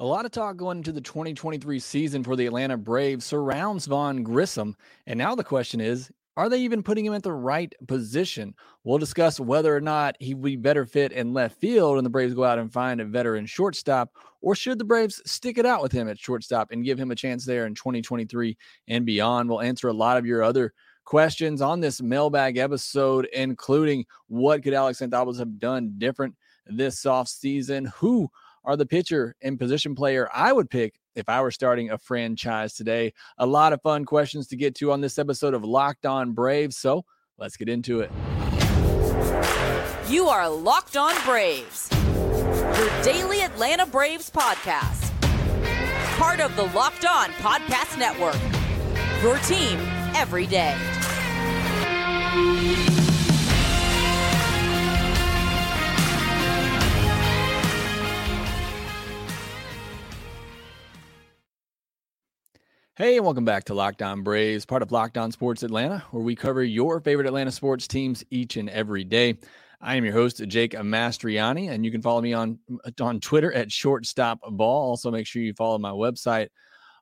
A lot of talk going into the 2023 season for the Atlanta Braves surrounds Vaughn Grissom. And now the question is are they even putting him at the right position? We'll discuss whether or not he would be better fit in left field and the Braves go out and find a veteran shortstop, or should the Braves stick it out with him at shortstop and give him a chance there in 2023 and beyond? We'll answer a lot of your other questions on this mailbag episode, including what could Alex Anthopoulos have done different this offseason? Who are the pitcher and position player I would pick if I were starting a franchise today. A lot of fun questions to get to on this episode of Locked On Braves. So let's get into it. You are Locked On Braves, your daily Atlanta Braves podcast. Part of the Locked On Podcast Network. Your team every day. Hey, and welcome back to Locked On Braves, part of Locked On Sports Atlanta, where we cover your favorite Atlanta sports teams each and every day. I am your host, Jake Mastroianni, and you can follow me on on Twitter at shortstopball. Also, make sure you follow my website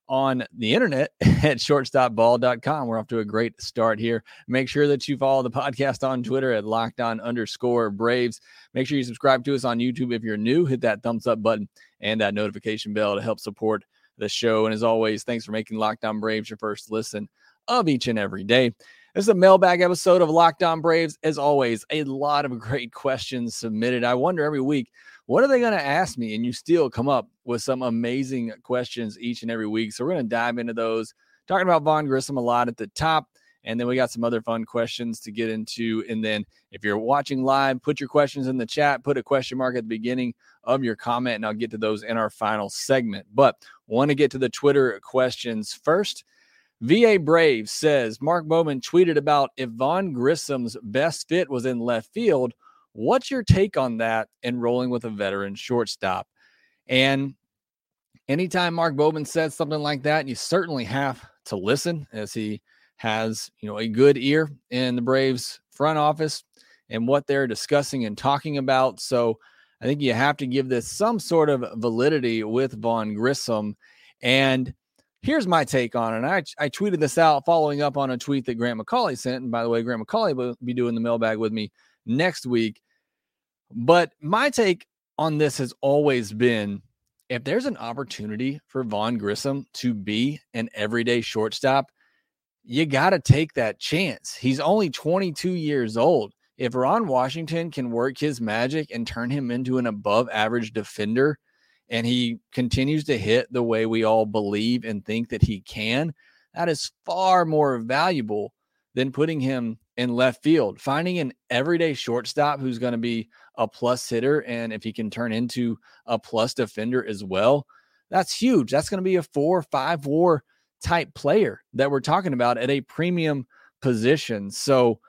on the internet at shortstopball.com. We're off to a great start here. Make sure that you follow the podcast on Twitter at locked on underscore Braves. Make sure you subscribe to us on YouTube if you're new. Hit that thumbs up button and that notification bell to help support the show. And as always, thanks for making Locked On Braves your first listen of each and every day. This is a mailbag episode of Locked On Braves. As always, a lot of great questions submitted. I wonder every week, what are they going to ask me? And you still come up with some amazing questions each and every week. So we're going to dive into those, talking about Vaughn Grissom a lot at the top. And then we got some other fun questions to get into. And then if you're watching live, put your questions in the chat, put a question mark at the beginning of your comment, and I'll get to those in our final segment. But want to get to the Twitter questions first. VA Brave says Mark Bowman tweeted about if Vaughn Grissom's best fit was in left field. What's your take on that and rolling with a veteran shortstop? And anytime Mark Bowman says something like that, you certainly have to listen as he has, you know, a good ear in the Braves front office and what they're discussing and talking about. So I think you have to give this some sort of validity with Vaughn Grissom. And here's my take on it. I, I tweeted this out following up on a tweet that Grant McAuley sent. And by the way, Grant McAuley will be doing the mailbag with me next week. But my take on this has always been if there's an opportunity for Vaughn Grissom to be an everyday shortstop, you got to take that chance. He's only 22 years old. If Ron Washington can work his magic and turn him into an above average defender, and he continues to hit the way we all believe and think that he can, that is far more valuable than putting him in left field. Finding an everyday shortstop who's going to be a plus hitter, and if he can turn into a plus defender as well, that's huge. That's going to be a four, five war type player that we're talking about at a premium position. So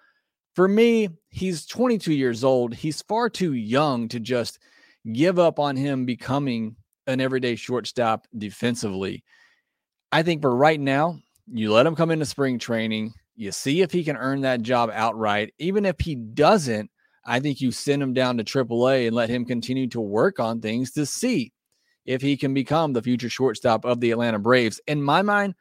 for me, he's 22 years old. He's far too young to just give up on him becoming an everyday shortstop defensively. I think for right now, you let him come into spring training. You see if he can earn that job outright. Even if he doesn't, I think you send him down to AAA and let him continue to work on things to see if he can become the future shortstop of the Atlanta Braves. In my mind,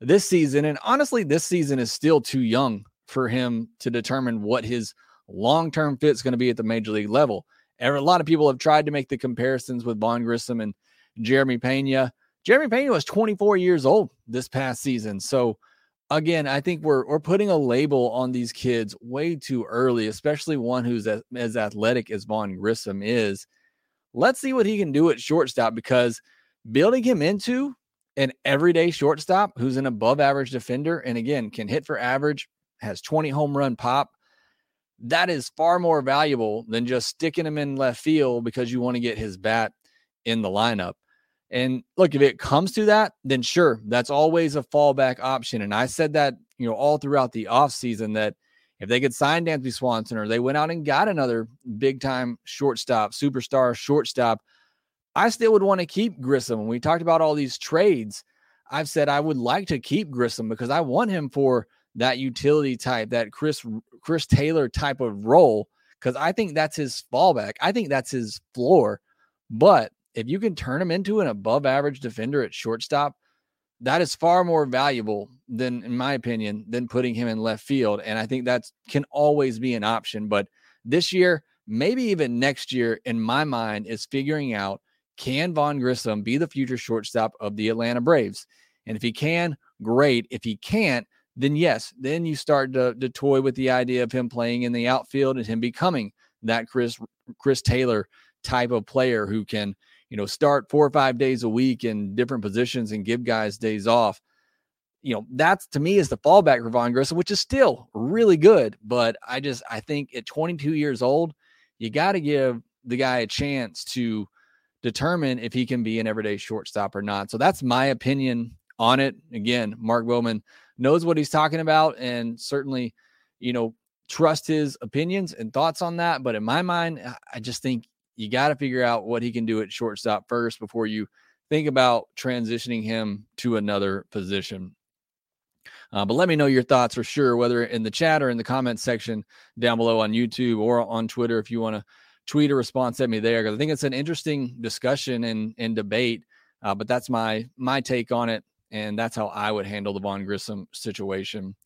this season, and honestly, this season is still too young for him to determine what his long term fit is going to be at the major league level. A lot of people have tried to make the comparisons with Vaughn Grissom and Jeremy Pena. Jeremy Pena was 24 years old this past season. So, again, I think we're we're putting a label on these kids way too early, especially one who's as, as athletic as Vaughn Grissom is. Let's see what he can do at shortstop because building him into an everyday shortstop who's an above average defender and again can hit for average, has 20 home run pop, that is far more valuable than just sticking him in left field because you want to get his bat in the lineup. And look, if it comes to that, then sure, that's always a fallback option. And I said that, you know, all throughout the offseason that if they could sign Dansby Swanson or they went out and got another big time shortstop, superstar shortstop, I still would want to keep Grissom. When we talked about all these trades, I've said I would like to keep Grissom because I want him for that utility type, that Chris Chris Taylor type of role, because I think that's his fallback. I think that's his floor. But if you can turn him into an above average defender at shortstop, that is far more valuable than, in my opinion, than putting him in left field. And I think that can always be an option. But this year, maybe even next year, in my mind, is figuring out can Vaughn Grissom be the future shortstop of the Atlanta Braves? And if he can, great. If he can't, then yes, then you start to, to toy with the idea of him playing in the outfield and him becoming that Chris Chris Taylor type of player who can, you know, start four or five days a week in different positions and give guys days off. You know, that's to me is the fallback for Vaughn Grissom, which is still really good. But I just I think at 22 years old, you got to give the guy a chance to determine if he can be an everyday shortstop or not. So that's my opinion on it. Again, Mark Bowman knows what he's talking about and certainly, you know, trust his opinions and thoughts on that. But in my mind, I just think you got to figure out what he can do at shortstop first before you think about transitioning him to another position. Uh, but let me know your thoughts for sure, whether in the chat or in the comments section down below on YouTube or on Twitter if you want to tweet a response at me there because I think it's an interesting discussion and, and debate. Uh, but that's my my take on it, and that's how I would handle the Vaughn Grissom situation.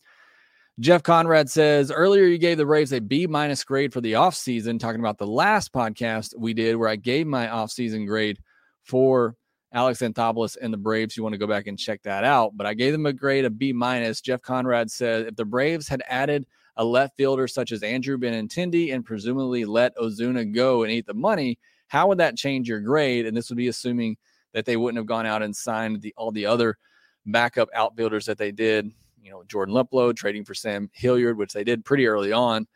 Jeff Conrad says earlier you gave the Braves a B minus grade for the offseason, talking about the last podcast we did where I gave my offseason grade for Alex Anthopoulos and the Braves. You want to go back and check that out. But I gave them a grade of B minus. Jeff Conrad said if the Braves had added a left fielder such as Andrew Benintendi and presumably let Ozuna go and eat the money, how would that change your grade? And this would be assuming that they wouldn't have gone out and signed the, all the other backup outfielders that they did. You know, Jordan Luplow trading for Sam Hilliard, which they did pretty early on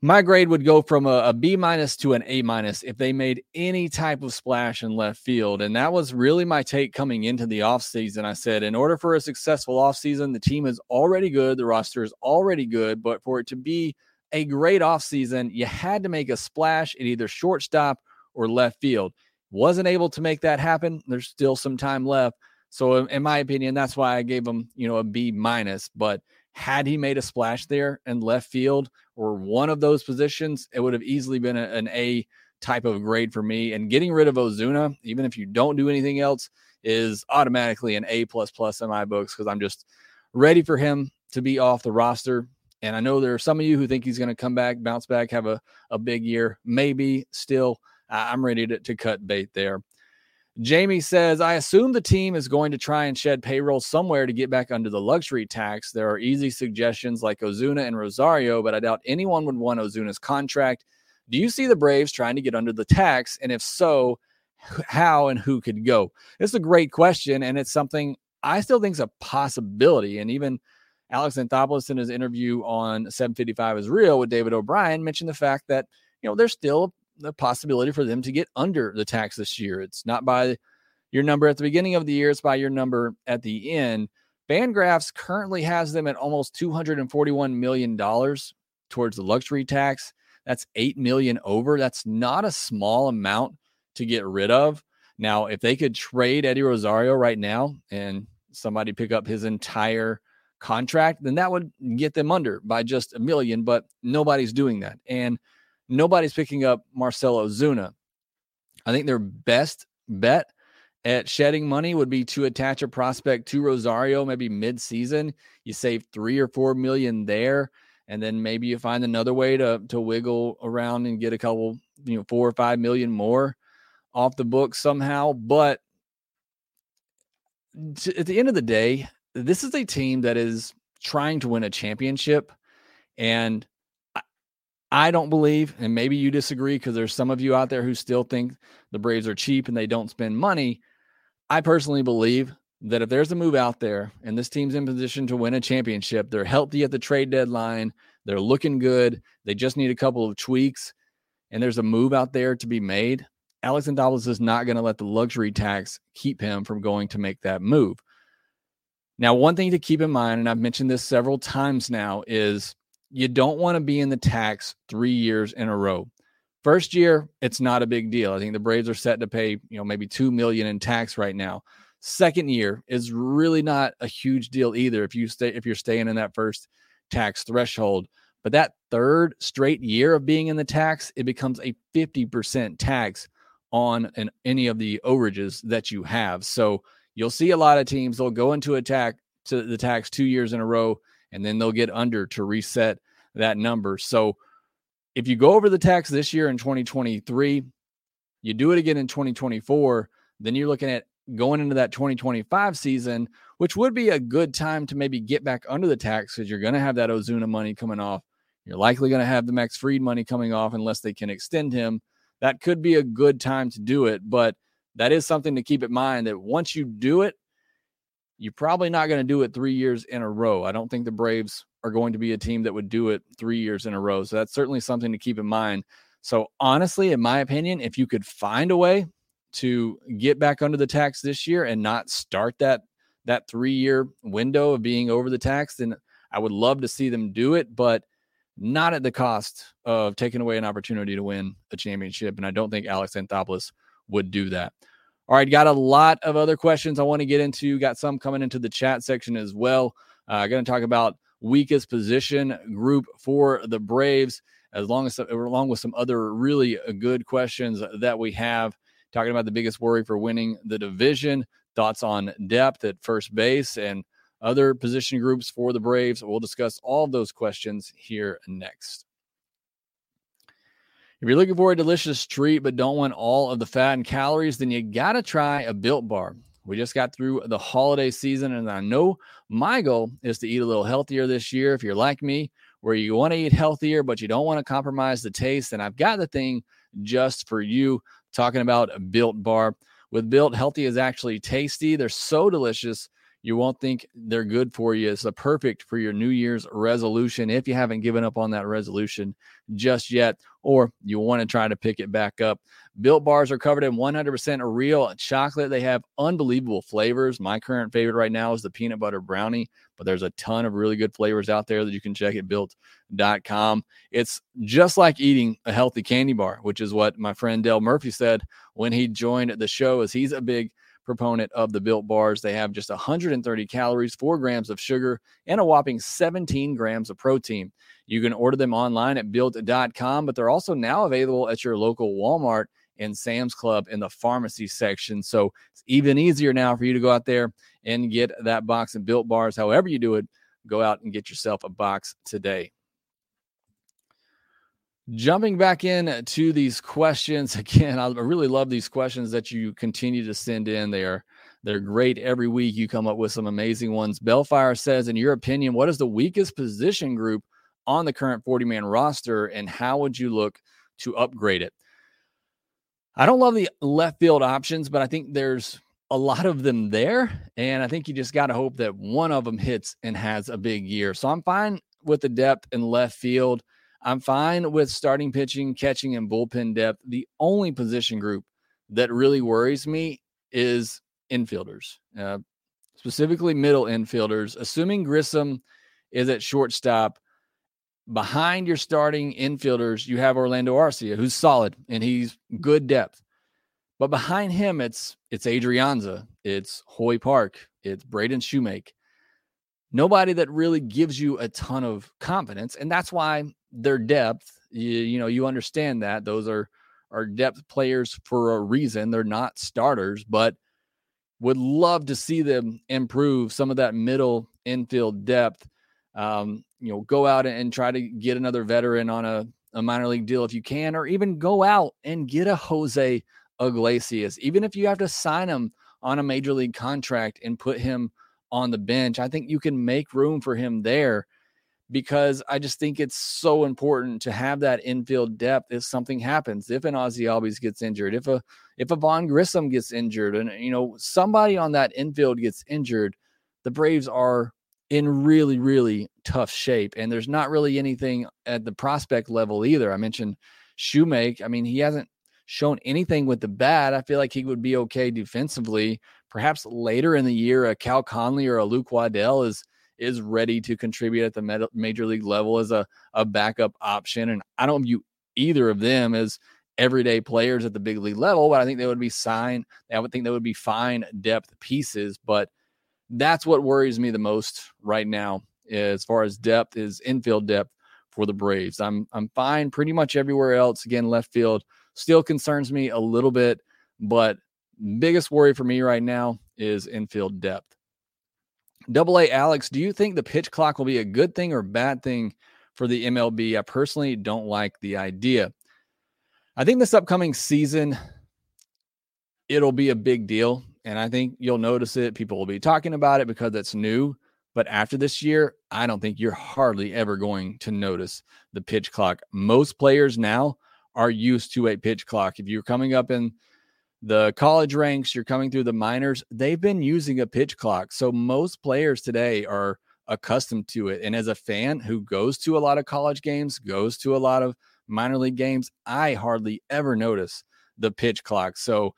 my grade would go from a, a B minus to an A minus if they made any type of splash in left field. And that was really my take coming into the offseason. I said, in order for a successful offseason, the team is already good, the roster is already good, but for it to be a great offseason, you had to make a splash at either shortstop or left field. Wasn't able to make that happen. There's still some time left. So, in my opinion, that's why I gave him, you know, a B minus. But had he made a splash there in left field or one of those positions, it would have easily been a, an A type of grade for me. And getting rid of Ozuna, even if you don't do anything else, is automatically an A plus plus in my books because I'm just ready for him to be off the roster. And I know there are some of you who think he's going to come back, bounce back, have a, a big year. Maybe still, I'm ready to, to cut bait there. Jamie says, I assume the team is going to try and shed payroll somewhere to get back under the luxury tax. There are easy suggestions like Ozuna and Rosario, but I doubt anyone would want Ozuna's contract. Do you see the Braves trying to get under the tax? And if so, how and who could go? It's a great question, and it's something I still think is a possibility. And even Alex Anthopoulos in his interview on 755 is real with David O'Brien mentioned the fact that you know there's still the possibility for them to get under the tax this year. It's not by your number at the beginning of the year, it's by your number at the end. Fangraphs currently has them at almost $241 million towards the luxury tax. That's 8 million over. That's not a small amount to get rid of. Now, if they could trade Eddie Rosario right now and somebody pick up his entire contract, then that would get them under by just a million, but nobody's doing that. And nobody's picking up Marcell Ozuna. I think their best bet at shedding money would be to attach a prospect to Rosario maybe mid-season. You save three or four million there, and then maybe you find another way to to wiggle around and get a couple, you know, four or five million more off the books somehow. But at the end of the day, this is a team that is trying to win a championship, and I don't believe, and maybe you disagree because there's some of you out there who still think the Braves are cheap and they don't spend money. I personally believe that if there's a move out there and this team's in position to win a championship, they're healthy at the trade deadline, they're looking good, they just need a couple of tweaks, and there's a move out there to be made. Alex Anthopoulos is not going to let the luxury tax keep him from going to make that move. Now, one thing to keep in mind, and I've mentioned this several times now, is you don't want to be in the tax three years in a row. First year, it's not a big deal. I think the Braves are set to pay, you know, maybe two million in tax right now. Second year is really not a huge deal either if you stay if you're staying in that first tax threshold. But that third straight year of being in the tax, it becomes a 50% tax on an, any of the overages that you have. So you'll see a lot of teams they'll go into attack to the tax two years in a row, and then they'll get under to reset that number. So if you go over the tax this year in 2023, you do it again in 2024, then you're looking at going into that 2025 season, which would be a good time to maybe get back under the tax because you're going to have that Ozuna money coming off. You're likely going to have the Max Fried money coming off unless they can extend him. That could be a good time to do it, but that is something to keep in mind that once you do it, you're probably not going to do it three years in a row. I don't think the Braves are going to be a team that would do it three years in a row. So that's certainly something to keep in mind. So honestly, in my opinion, if you could find a way to get back under the tax this year and not start that that three year window of being over the tax, then I would love to see them do it, but not at the cost of taking away an opportunity to win a championship. And I don't think Alex Anthopoulos would do that. All right, got a lot of other questions I want to get into. Got some coming into the chat section as well. Uh, going to talk about weakest position group for the Braves, as long as along with some other really uh, good questions that we have. Talking about the biggest worry for winning the division, thoughts on depth at first base, and other position groups for the Braves. We'll discuss all those questions here next. If you're looking for a delicious treat but don't want all of the fat and calories, then you got to try a built bar. We just got through the holiday season, and I know my goal is to eat a little healthier this year. If you're like me, where you want to eat healthier, but you don't want to compromise the taste, then I've got the thing just for you. Talking about a built bar. With built, healthy is actually tasty. They're so delicious. You won't think they're good for you. It's the perfect for your New Year's resolution if you haven't given up on that resolution just yet, or you want to try to pick it back up. Built bars are covered in 100% real chocolate. They have unbelievable flavors. My current favorite right now is the peanut butter brownie, but there's a ton of really good flavors out there that you can check at built.com. It's just like eating a healthy candy bar, which is what my friend Dale Murphy said when he joined the show as he's a big proponent of the built bars. They have just 130 calories, 4 grams of sugar, and a whopping 17 grams of protein. You can order them online at built.com, but they're also now available at your local Walmart and Sam's Club in the pharmacy section. So it's even easier now for you to go out there and get that box of built bars. However, you do it, go out and get yourself a box today. Jumping back in to these questions again, I really love these questions that you continue to send in. They are they're great every week. You come up with some amazing ones. Bellfire says, in your opinion, what is the weakest position group on the current 40 man roster, and how would you look to upgrade it? I don't love the left field options, but I think there's a lot of them there. And I think you just got to hope that one of them hits and has a big year. So I'm fine with the depth in left field. I'm fine with starting pitching, catching, and bullpen depth. The only position group that really worries me is infielders, uh, specifically middle infielders. Assuming Grissom is at shortstop, behind your starting infielders, you have Orlando Arcia, who's solid and he's good depth. But behind him, it's it's Adrianza, it's Hoy Park, it's Braden Shewmake. Nobody that really gives you a ton of confidence, and that's why their depth. You, you know, you understand that those are are depth players for a reason. They're not starters, but would love to see them improve some of that middle infield depth. Um, you know, go out and try to get another veteran on a, a minor league deal if you can, or even go out and get a Jose Iglesias, even if you have to sign him on a major league contract and put him on the bench. I think you can make room for him there because I just think it's so important to have that infield depth if something happens. If an Ozzie Albies gets injured, if a if a Vaughn Grissom gets injured, and you know somebody on that infield gets injured, the Braves are in really really tough shape, and there's not really anything at the prospect level either. I mentioned Shewmake. I mean, he hasn't shown anything with the bat. I feel like he would be okay defensively. Perhaps later in the year, a Cal Conley or a Luke Waddell is is ready to contribute at the major league level as a, a backup option. And I don't view either of them as everyday players at the big league level, but I think they would be sign. I would think they would be fine depth pieces. But that's what worries me the most right now, as far as depth is infield depth for the Braves. I'm I'm fine pretty much everywhere else. Again, left field still concerns me a little bit, but biggest worry for me right now is infield depth. Double A Alex, do you think the pitch clock will be a good thing or bad thing for the MLB? I personally don't like the idea. I think this upcoming season, it'll be a big deal. And I think you'll notice it. People will be talking about it because it's new. But after this year, I don't think you're hardly ever going to notice the pitch clock. Most players now are used to a pitch clock. If you're coming up in the college ranks, you're coming through the minors, they've been using a pitch clock. So most players today are accustomed to it. And as a fan who goes to a lot of college games, goes to a lot of minor league games, I hardly ever notice the pitch clock. So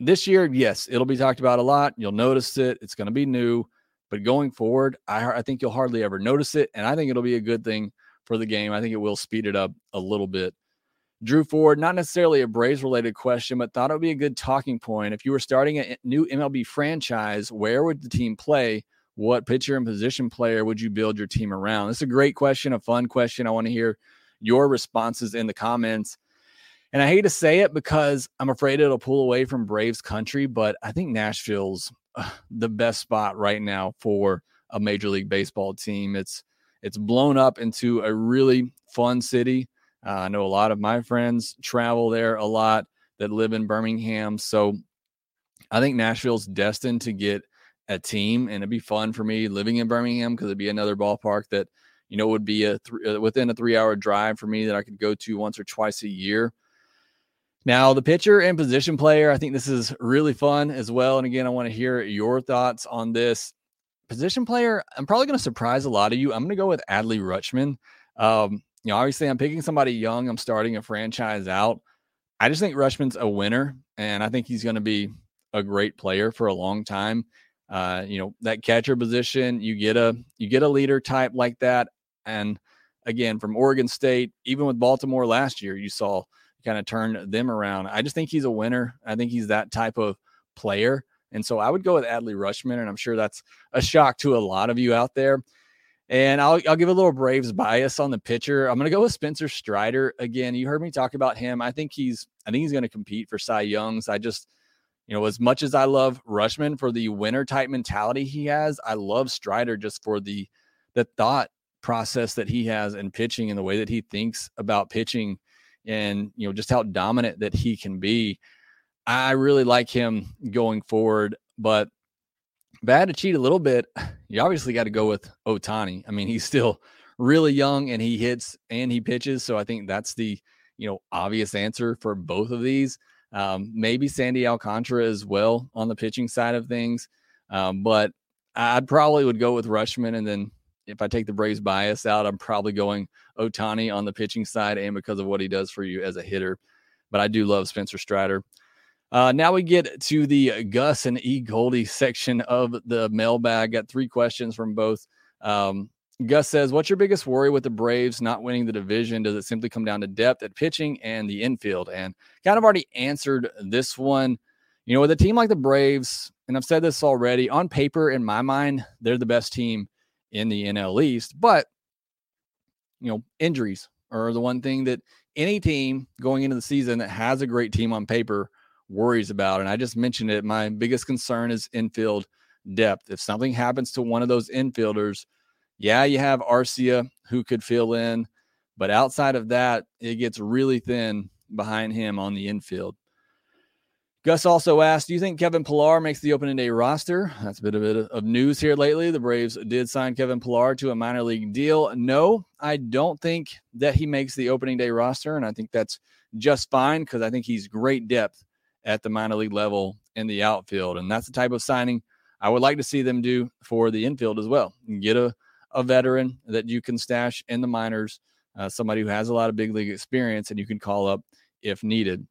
this year, yes, it'll be talked about a lot. You'll notice it. It's going to be new. But going forward, I, I think you'll hardly ever notice it. And I think it'll be a good thing for the game. I think it will speed it up a little bit. Drew Ford, not necessarily a Braves related question, but thought it would be a good talking point. If you were starting a new MLB franchise, where would the team play? What pitcher and position player would you build your team around? Is a great question, a fun question. I want to hear your responses in the comments. And I hate to say it because I'm afraid it'll pull away from Braves country, but I think Nashville's uh, the best spot right now for a major league baseball team. It's it's blown up into a really fun city. Uh, I know a lot of my friends travel there a lot that live in Birmingham. So I think Nashville's destined to get a team, and it'd be fun for me living in Birmingham because it'd be another ballpark that you know would be a th- uh, within a three hour drive for me that I could go to once or twice a year. Now, the pitcher and position player, I think this is really fun as well. And again, I want to hear your thoughts on this. Position player, I'm probably going to surprise a lot of you. I'm going to go with Adley Rutschman. Um, you know, obviously, I'm picking somebody young. I'm starting a franchise out. I just think Rutschman's a winner, and I think he's going to be a great player for a long time. Uh, you know, that catcher position, you get a you get a leader type like that, and again, from Oregon State, even with Baltimore last year, you saw kind of turn them around. I just think he's a winner. I think he's that type of player. And so I would go with Adley Rutschman, and I'm sure that's a shock to a lot of you out there. And I'll, I'll give a little Braves bias on the pitcher. I'm going to go with Spencer Strider again. You heard me talk about him. I think he's I think he's going to compete for Cy Youngs. I just you know as much as I love Rutschman for the winner type mentality he has, I love Strider just for the the thought process that he has in pitching and the way that he thinks about pitching and you know just how dominant that he can be. I really like him going forward, but had to cheat a little bit, you obviously got to go with Ohtani. I mean, he's still really young and he hits and he pitches, so I think that's the you know obvious answer for both of these. Um, maybe Sandy Alcantara as well on the pitching side of things, um, but I probably would go with Rutschman. and then if I take the Braves bias out, I'm probably going Ohtani on the pitching side and because of what he does for you as a hitter. But I do love Spencer Strider. Uh, now we get to the Gus and E. Goldie section of the mailbag. Got three questions from both. Um, Gus says, What's your biggest worry with the Braves not winning the division? Does it simply come down to depth at pitching and the infield? And kind of already answered this one. You know, with a team like the Braves, and I've said this already, on paper, in my mind, they're the best team in the NL East. But, you know, injuries are the one thing that any team going into the season that has a great team on paper worries about. And I just mentioned it. My biggest concern is infield depth. If something happens to one of those infielders, yeah, you have Arcia who could fill in, but outside of that, it gets really thin behind him on the infield. Gus also asked, Do you think Kevin Pillar makes the opening day roster? That's a bit of, bit of news here lately. The Braves did sign Kevin Pillar to a minor league deal. No, I don't think that he makes the opening day roster. And I think that's just fine because I think he's great depth at the minor league level in the outfield. And that's the type of signing I would like to see them do for the infield as well. Get a, a veteran that you can stash in the minors, uh, somebody who has a lot of big league experience and you can call up if needed.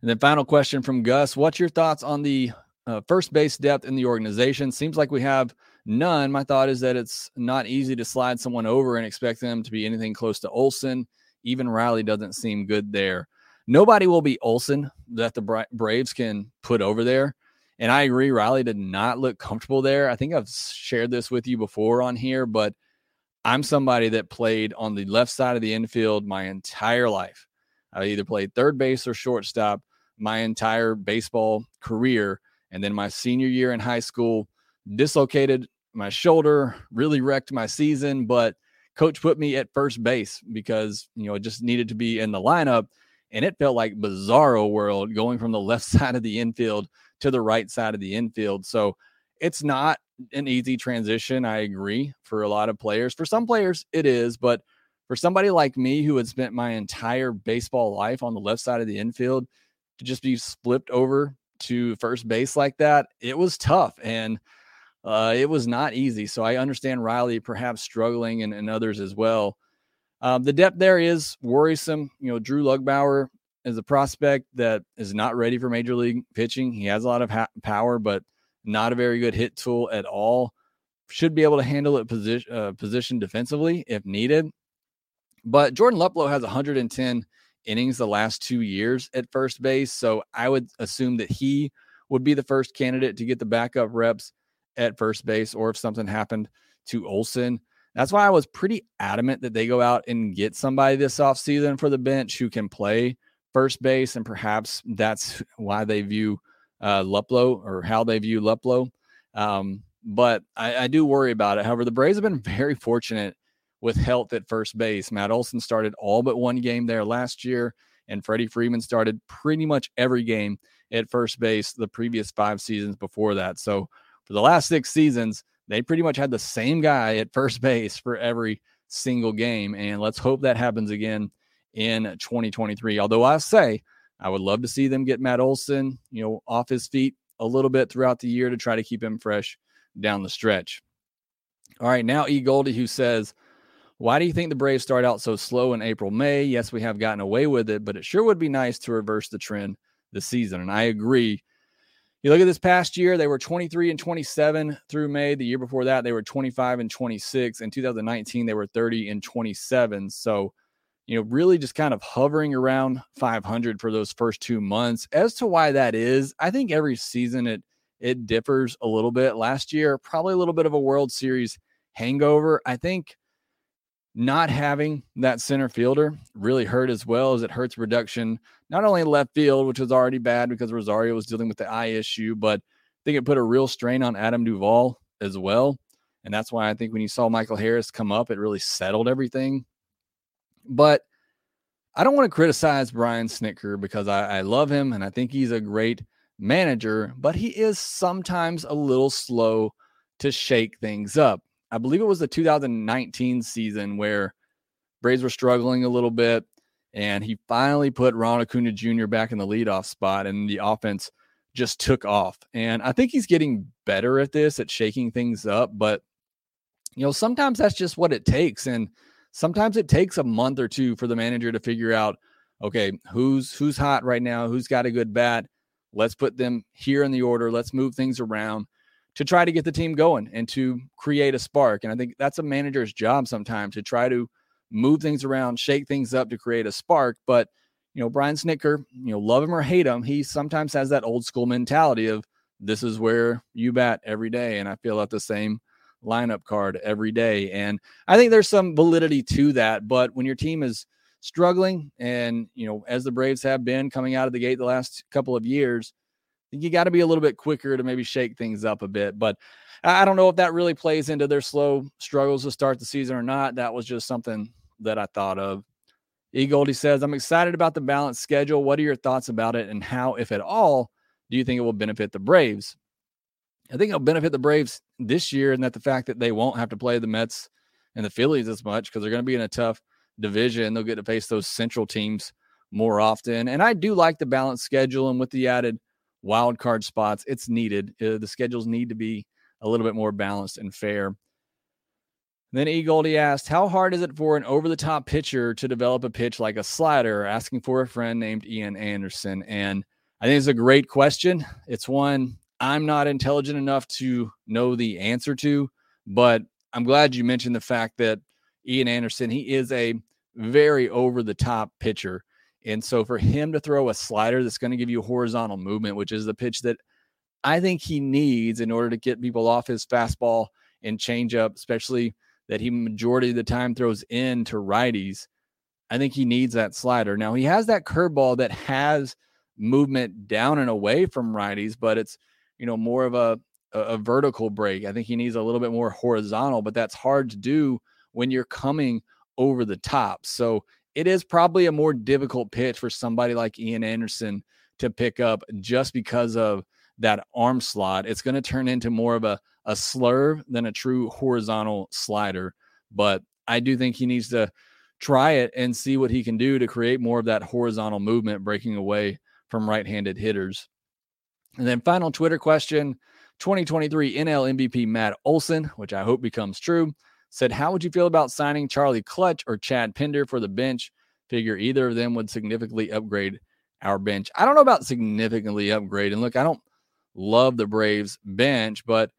And then final question from Gus: What's your thoughts on the uh, first base depth in the organization? Seems like we have none. My thought is that it's not easy to slide someone over and expect them to be anything close to Olson. Even Riley doesn't seem good there. Nobody will be Olson that the Bra- Braves can put over there. And I agree, Riley did not look comfortable there. I think I've shared this with you before on here, but I'm somebody that played on the left side of the infield my entire life. I either played third base or shortstop my entire baseball career. And then my senior year in high school, dislocated my shoulder, really wrecked my season, but coach put me at first base because, you know, it just needed to be in the lineup. And it felt like bizarro world going from the left side of the infield to the right side of the infield. So it's not an easy transition. I agree for a lot of players. For some players, it is, but for somebody like me who had spent my entire baseball life on the left side of the infield to just be flipped over to first base like that, it was tough and uh, it was not easy. So I understand Riley perhaps struggling and, and others as well. Um, the depth there is worrisome. You know, Drew Lugbauer is a prospect that is not ready for major league pitching. He has a lot of ha- power, but not a very good hit tool at all. Should be able to handle it position uh, position defensively if needed. But Jordan Luplow has 110 innings the last two years at first base, so I would assume that he would be the first candidate to get the backup reps at first base, or if something happened to Olson. That's why I was pretty adamant that they go out and get somebody this offseason for the bench who can play first base, and perhaps that's why they view uh, Luplow or how they view Luplow. Um, but I, I, do worry about it. However, the Braves have been very fortunate with health at first base. Matt Olson started all but one game there last year, and Freddie Freeman started pretty much every game at first base the previous five seasons before that. So for the last six seasons, they pretty much had the same guy at first base for every single game. And let's hope that happens again in 2023. Although I say I would love to see them get Matt Olson, you know, off his feet a little bit throughout the year to try to keep him fresh down the stretch. All right, now E. Goldie, who says, Why do you think the Braves start out so slow in April, May? Yes, we have gotten away with it, but it sure would be nice to reverse the trend this season. And I agree. You look at this past year, they were 23 and 27 through May. The year before that, they were 25 and 26. In 2019, they were 30 and 27. So, you know, really just kind of hovering around 500 for those first two months. As to why that is, I think every season it it differs a little bit. Last year, probably a little bit of a World Series hangover. I think not having that center fielder really hurt as well as it hurts production, not only left field, which was already bad because Rosario was dealing with the eye issue, but I think it put a real strain on Adam Duvall as well. And that's why I think when you saw Michael Harris come up, it really settled everything. But I don't want to criticize Brian Snitker because I, I love him and I think he's a great manager, but he is sometimes a little slow to shake things up. I believe it was the 2019 season where Braves were struggling a little bit, and he finally put Ron Acuna Jr. back in the leadoff spot, and the offense just took off. And I think he's getting better at this, at shaking things up. But you know, sometimes that's just what it takes, and sometimes it takes a month or two for the manager to figure out, okay, who's who's hot right now, who's got a good bat. Let's put them here in the order. Let's move things around to try to get the team going and to create a spark. And I think that's a manager's job sometimes to try to move things around, shake things up to create a spark. But you know, Brian Snitker, you know, love him or hate him, he sometimes has that old school mentality of this is where you bat every day. And I feel out the same lineup card every day. And I think there's some validity to that. But when your team is struggling, and you know, as the Braves have been coming out of the gate the last couple of years, you got to be a little bit quicker to maybe shake things up a bit. But I don't know if that really plays into their slow struggles to start the season or not. That was just something that I thought of. E. Goldie says, I'm excited about the balanced schedule. What are your thoughts about it? And how, if at all, do you think it will benefit the Braves? I think it'll benefit the Braves this year, and that the fact that they won't have to play the Mets and the Phillies as much because they're going to be in a tough division. They'll get to face those central teams more often. And I do like the balanced schedule, and with the added wild card spots, it's needed. Uh, the schedules need to be a little bit more balanced and fair. Then E. Goldie asked, How hard is it for an over the top pitcher to develop a pitch like a slider? Asking for a friend named Ian Anderson. And I think it's a great question. It's one I'm not intelligent enough to know the answer to, but I'm glad you mentioned the fact that Ian Anderson, he is a very over the top pitcher. And so for him to throw a slider that's going to give you horizontal movement, which is the pitch that I think he needs in order to get people off his fastball and change up, especially that he majority of the time throws in to righties. I think he needs that slider. Now he has that curveball that has movement down and away from righties, but it's you know more of a a, vertical break. I think he needs a little bit more horizontal, but that's hard to do when you're coming over the top. So it is probably a more difficult pitch for somebody like Ian Anderson to pick up just because of that arm slot. It's going to turn into more of a, a slurve than a true horizontal slider. But I do think he needs to try it and see what he can do to create more of that horizontal movement, breaking away from right handed hitters. And then, final Twitter question 2023 NL MVP Matt Olson, which I hope becomes true, said, How would you feel about signing Charlie Clutch or Chad Pinder for the bench? Figure either of them would significantly upgrade our bench. I don't know about significantly upgrade. And look, I don't love the Braves bench, but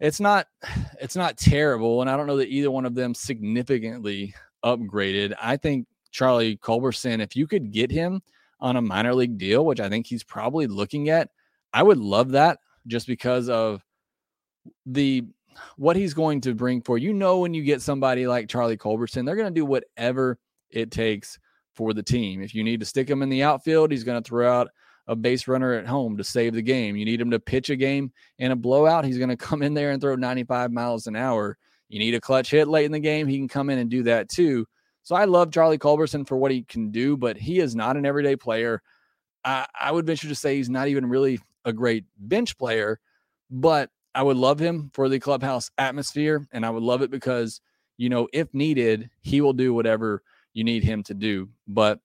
it's not it's not terrible. And I don't know that either one of them significantly upgraded. I think Charlie Culberson, if you could get him on a minor league deal, which I think he's probably looking at, I would love that just because of the what he's going to bring for you know when you get somebody like Charlie Culberson, they're going to do whatever it takes for the team. If you need to stick him in the outfield, he's going to throw out a base runner at home to save the game. You need him to pitch a game in a blowout, he's going to come in there and throw 95 miles an hour. You need a clutch hit late in the game, he can come in and do that too. So I love Charlie Culberson for what he can do, but he is not an everyday player. I, I would venture to say he's not even really a great bench player, but I would love him for the clubhouse atmosphere. And I would love it because, you know, if needed, he will do whatever you need him to do. But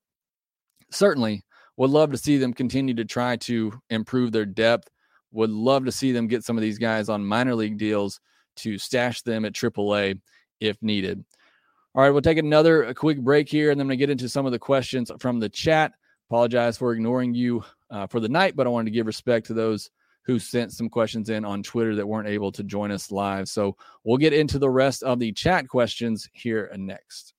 certainly would love to see them continue to try to improve their depth. Would love to see them get some of these guys on minor league deals to stash them at AAA if needed. All right, we'll take another quick break here and then I'm going to get into some of the questions from the chat. Apologize for ignoring you uh, for the night, but I wanted to give respect to those who sent some questions in on Twitter that weren't able to join us live. So we'll get into the rest of the chat questions here next.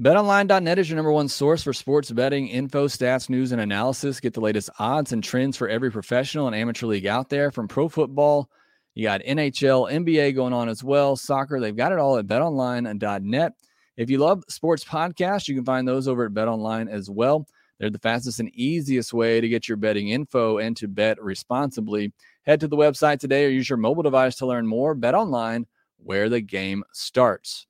BetOnline.net is your number one source for sports betting info, stats, news, and analysis. Get the latest odds and trends for every professional and amateur league out there from pro football. You got NHL, NBA going on as well, soccer. They've got it all at betonline.net. If you love sports podcasts, you can find those over at BetOnline as well. They're the fastest and easiest way to get your betting info and to bet responsibly. Head to the website today or use your mobile device to learn more. BetOnline, where the game starts.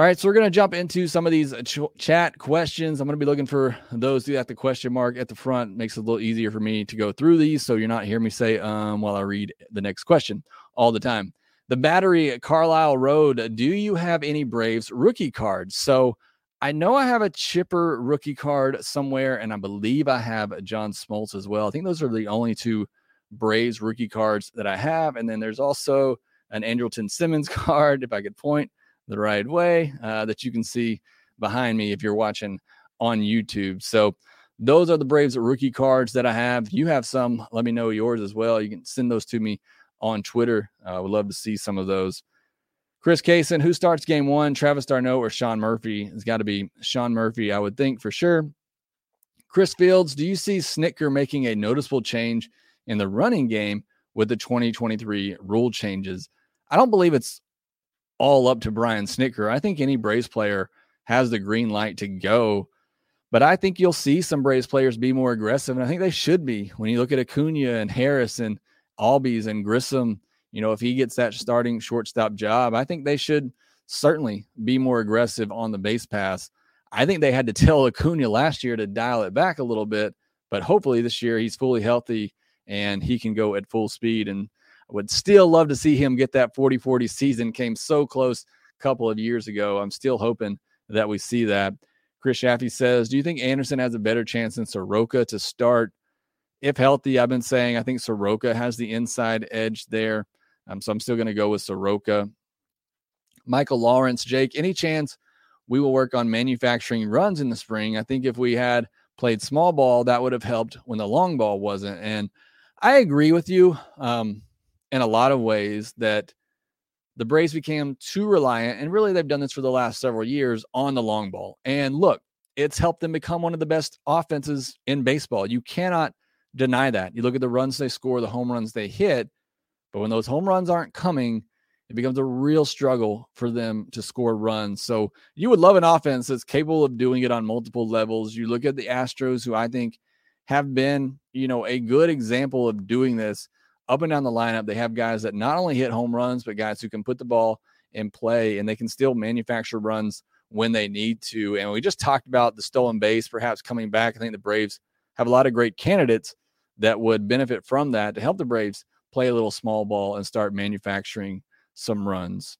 All right, so we're going to jump into some of these ch- chat questions. I'm going to be looking for those who have the question mark at the front. Makes it a little easier for me to go through these so you're not hearing me say um while I read the next question all the time the battery at Carlisle Road. Do you have any Braves rookie cards? So I know I have a chipper rookie card somewhere, and I believe I have John Smoltz as well. I think those are the only two Braves rookie cards that I have. And then there's also an Andrelton Simmons card, if I could point the right way, uh, that you can see behind me if you're watching on YouTube. So those are the Braves rookie cards that I have. You have some, let me know yours as well. You can send those to me on Twitter. I uh, would love to see some of those. Chris Kaysen, who starts game one, Travis d'Arnaud or Sean Murphy? It's got to be Sean Murphy, I would think for sure. Chris Fields, do you see Snitker making a noticeable change in the running game with the 2023 rule changes? I don't believe it's all up to Brian Snitker. I think any Braves player has the green light to go, but I think you'll see some Braves players be more aggressive, and I think they should be. When you look at Acuna and Harris and Albies and Grissom, you know, if he gets that starting shortstop job, I think they should certainly be more aggressive on the base pass. I think they had to tell Acuna last year to dial it back a little bit, but hopefully this year he's fully healthy and he can go at full speed. And would still love to see him get that 40 40 season. Came so close a couple of years ago. I'm still hoping that we see that. Chris Shaffy says, Do you think Anderson has a better chance than Soroka to start? if healthy, I've been saying I think Soroka has the inside edge there. Um, so I'm still going to go with Soroka. Michael Lawrence, Jake, any chance we will work on manufacturing runs in the spring? I think if we had played small ball, that would have helped when the long ball wasn't. And I agree with you um, in a lot of ways that the Braves became too reliant, and really they've done this for the last several years on the long ball. And look, it's helped them become one of the best offenses in baseball. You cannot deny that. You look at the runs they score, the home runs they hit, but when those home runs aren't coming it becomes a real struggle for them to score runs. So you would love an offense that's capable of doing it on multiple levels. You look at the Astros, who I think have been, you know, a good example of doing this up and down the lineup. They have guys that not only hit home runs, but guys who can put the ball in play and they can still manufacture runs when they need to. And we just talked about the stolen base perhaps coming back. I think the Braves have a lot of great candidates that would benefit from that to help the Braves play a little small ball and start manufacturing some runs.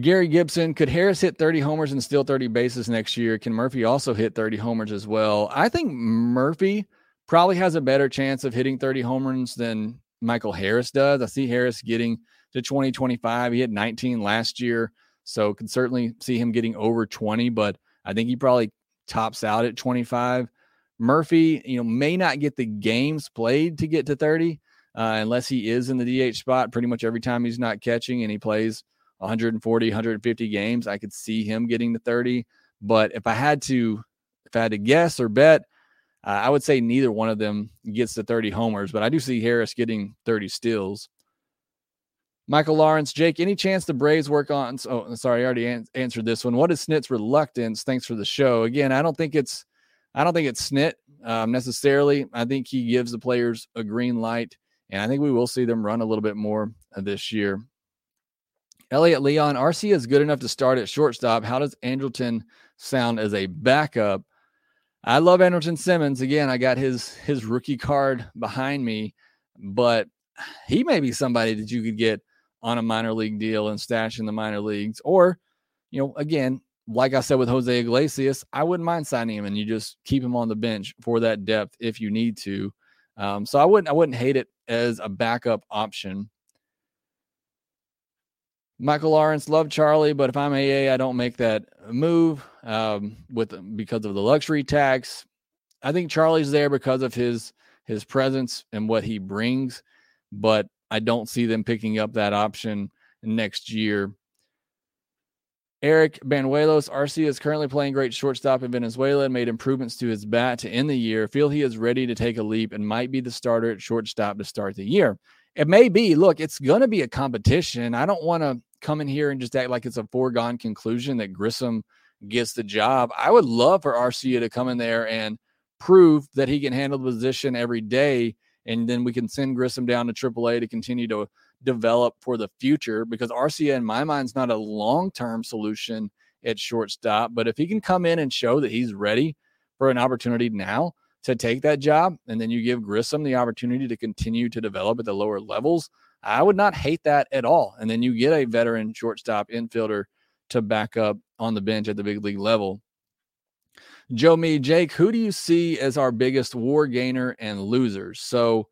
Gary Gibson, could Harris hit 30 homers and steal 30 bases next year? Can Murphy also hit 30 homers as well? I think Murphy probably has a better chance of hitting 30 home runs than Michael Harris does. I see Harris getting to 2025. He hit 19 last year, so can certainly see him getting over 20, but I think he probably tops out at 25. Murphy, you know, may not get the games played to get to 30, uh, unless he is in the DH spot pretty much every time he's not catching and he plays 140, 150 games. I could see him getting to 30. But if I had to, if I had to guess or bet, uh, I would say neither one of them gets to 30 homers, but I do see Harris getting 30 steals. Michael Lawrence, Jake, any chance the Braves work on? Oh, sorry, I already an- answered this one. What is Snit's reluctance? Thanks for the show. Again, I don't think it's, I don't think it's Snit um, necessarily. I think he gives the players a green light and I think we will see them run a little bit more this year. Elliot Leon, Arcia is good enough to start at shortstop. How does Andrelton sound as a backup? I love Andrelton Simmons. Again, I got his his rookie card behind me, but he may be somebody that you could get on a minor league deal and stash in the minor leagues. Or, you know, again, like I said with Jose Iglesias, I wouldn't mind signing him and you just keep him on the bench for that depth if you need to. Um, so I wouldn't I wouldn't hate it as a backup option. Michael Lawrence, love Charlie, but if I'm AA, I don't make that move um, with because of the luxury tax. I think Charlie's there because of his his presence and what he brings, but I don't see them picking up that option next year. Eric Banuelos, Arcia is currently playing great shortstop in Venezuela and made improvements to his bat to end the year. Feel he is ready to take a leap and might be the starter at shortstop to start the year. It may be. Look, it's going to be a competition. I don't want to come in here and just act like it's a foregone conclusion that Grissom gets the job. I would love for Arcia to come in there and prove that he can handle the position every day, and then we can send Grissom down to AAA to continue to develop for the future because Arcia, in my mind, is not a long term solution at shortstop. But if he can come in and show that he's ready for an opportunity now to take that job, and then you give Grissom the opportunity to continue to develop at the lower levels, I would not hate that at all. And then you get a veteran shortstop infielder to back up on the bench at the big league level. Joe, me, Jake, who do you see as our biggest war gainer and losers? So,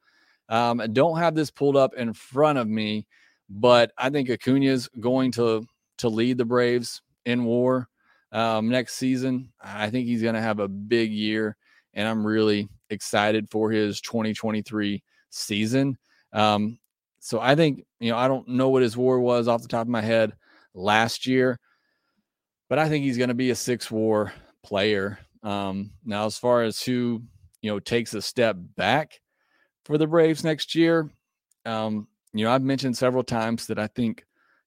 um, I don't have this pulled up in front of me, but I think Acuna is going to to lead the Braves in WAR um, next season. I think he's going to have a big year, and I'm really excited for his 2023 season. Um, so I think you know I don't know what his WAR was off the top of my head last year, but I think he's going to be a six WAR player. Um, now, as far as who you know takes a step back, for the Braves next year. Um, you know, I've mentioned several times that I think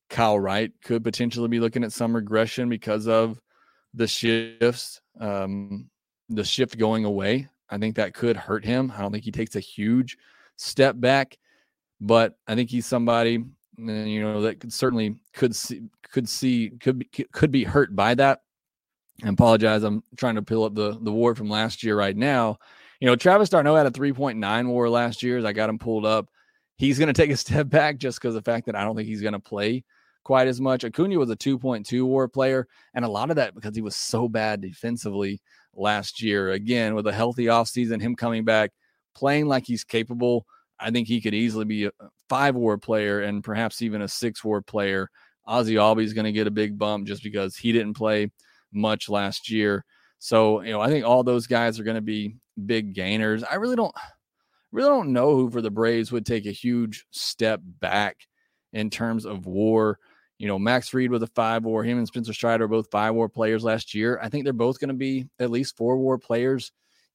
Kyle Wright could potentially be looking at some regression because of the shifts, um, the shift going away. I think that could hurt him. I don't think he takes a huge step back, but I think he's somebody you know that could certainly could see could see could be could be hurt by that. I apologize. I'm trying to pull up the the war from last year right now. You know, Travis d'Arnaud had a 3.9 war last year as I got him pulled up. He's going to take a step back just because the fact that I don't think he's going to play quite as much. Acuna was a 2.2 war player, and a lot of that because he was so bad defensively last year. Again, with a healthy offseason, him coming back, playing like he's capable, I think he could easily be a five war player and perhaps even a six war player. Ozzy Albies going to get a big bump just because he didn't play much last year. So, you know, I think all those guys are going to be big gainers. I really don't really don't know who for the Braves would take a huge step back in terms of war. You know, Max Fried was a five war. Him and Spencer Strider are both five war players last year. I think they're both going to be at least four war players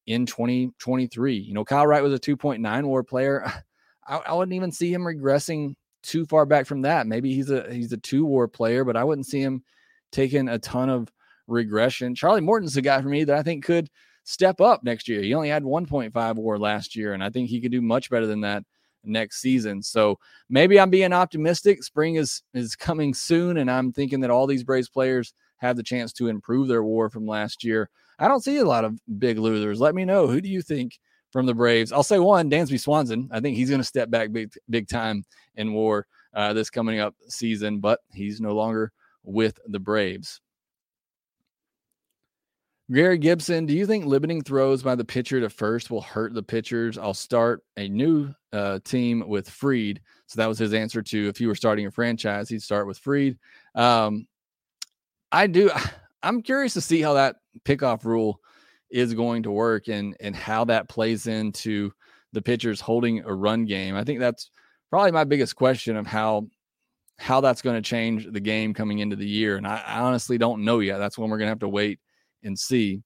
in 2023. You know, Kyle Wright was a 2.9 war player. I, I wouldn't even see him regressing too far back from that. Maybe he's a he's a two war player, but I wouldn't see him taking a ton of regression. Charlie Morton's the guy for me that I think could step up next year. He only had 1.5 war last year, and I think he could do much better than that next season. So maybe I'm being optimistic. Spring is is coming soon, and I'm thinking that all these Braves players have the chance to improve their war from last year. I don't see a lot of big losers. Let me know who do you think from the Braves? I'll say one, Dansby Swanson. I think he's going to step back big big time in war uh, this coming up season, but he's no longer with the Braves. Gary Gibson, do you think limiting throws by the pitcher to first will hurt the pitchers? I'll start a new uh, team with Fried. So that was his answer to if you were starting a franchise, he'd start with Fried. Um, I do. I'm curious to see how that pickoff rule is going to work and and how that plays into the pitchers holding a run game. I think that's probably my biggest question of how how that's going to change the game coming into the year. And I, I honestly don't know yet. That's when we're going to have to wait and see.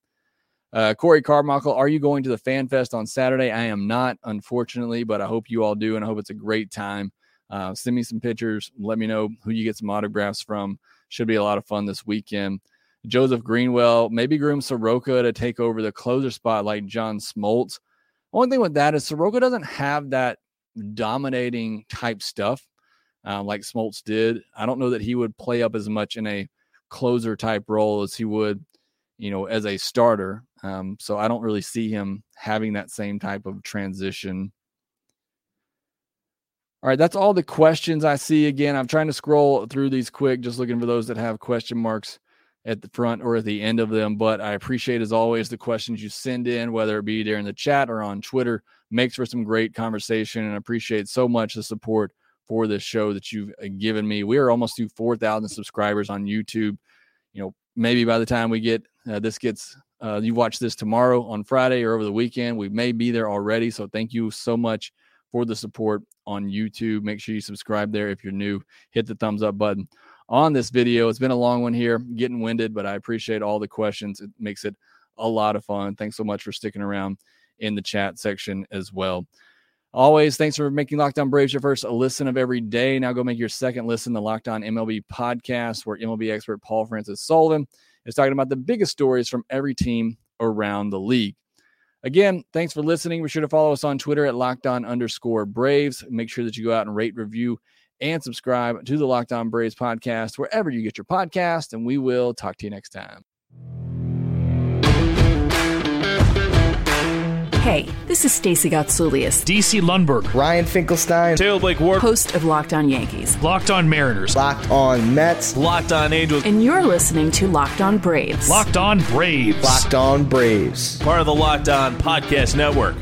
Uh, Corey Carmichael, are you going to the Fan Fest on Saturday? I am not, unfortunately, but I hope you all do, and I hope it's a great time. Uh, send me some pictures. Let me know who you get some autographs from. Should be a lot of fun this weekend. Joseph Greenwell, maybe groom Soroka to take over the closer spot like John Smoltz. Only thing with that is Soroka doesn't have that dominating type stuff uh, like Smoltz did. I don't know that he would play up as much in a closer type role as he would, you know, as a starter. Um, so I don't really see him having that same type of transition. All right, that's all the questions I see. Again, I'm trying to scroll through these quick, just looking for those that have question marks at the front or at the end of them. But I appreciate, as always, the questions you send in, whether it be there in the chat or on Twitter. Makes for some great conversation and I appreciate so much the support for this show that you've uh, given me. We are almost to 4,000 subscribers on YouTube. You know, maybe by the time we get uh, this gets, uh, you watch this tomorrow on Friday or over the weekend, we may be there already. So thank you so much for the support on YouTube. Make sure you subscribe there if you're new. Hit the thumbs up button on this video. It's been a long one here, getting winded, but I appreciate all the questions. It makes it a lot of fun. Thanks so much for sticking around in the chat section as well. Always, thanks for making Locked On Braves your first listen of every day. Now go make your second listen to Locked On MLB podcast, where MLB expert Paul Francis Sullivan is talking about the biggest stories from every team around the league. Again, thanks for listening. Be sure to follow us on Twitter at Locked On underscore Braves. Make sure that you go out and rate, review, and subscribe to the Locked On Braves podcast wherever you get your podcast. And we will talk to you next time. Hey, this is Stacey Gotsoulias, DC Lundberg, Ryan Finkelstein, Taylor Blake Ward, host of Locked On Yankees, Locked On Mariners, Locked On Mets, Locked On Angels, and you're listening to Locked On Braves. Locked On Braves, Locked On Braves, part of the Locked On Podcast Network.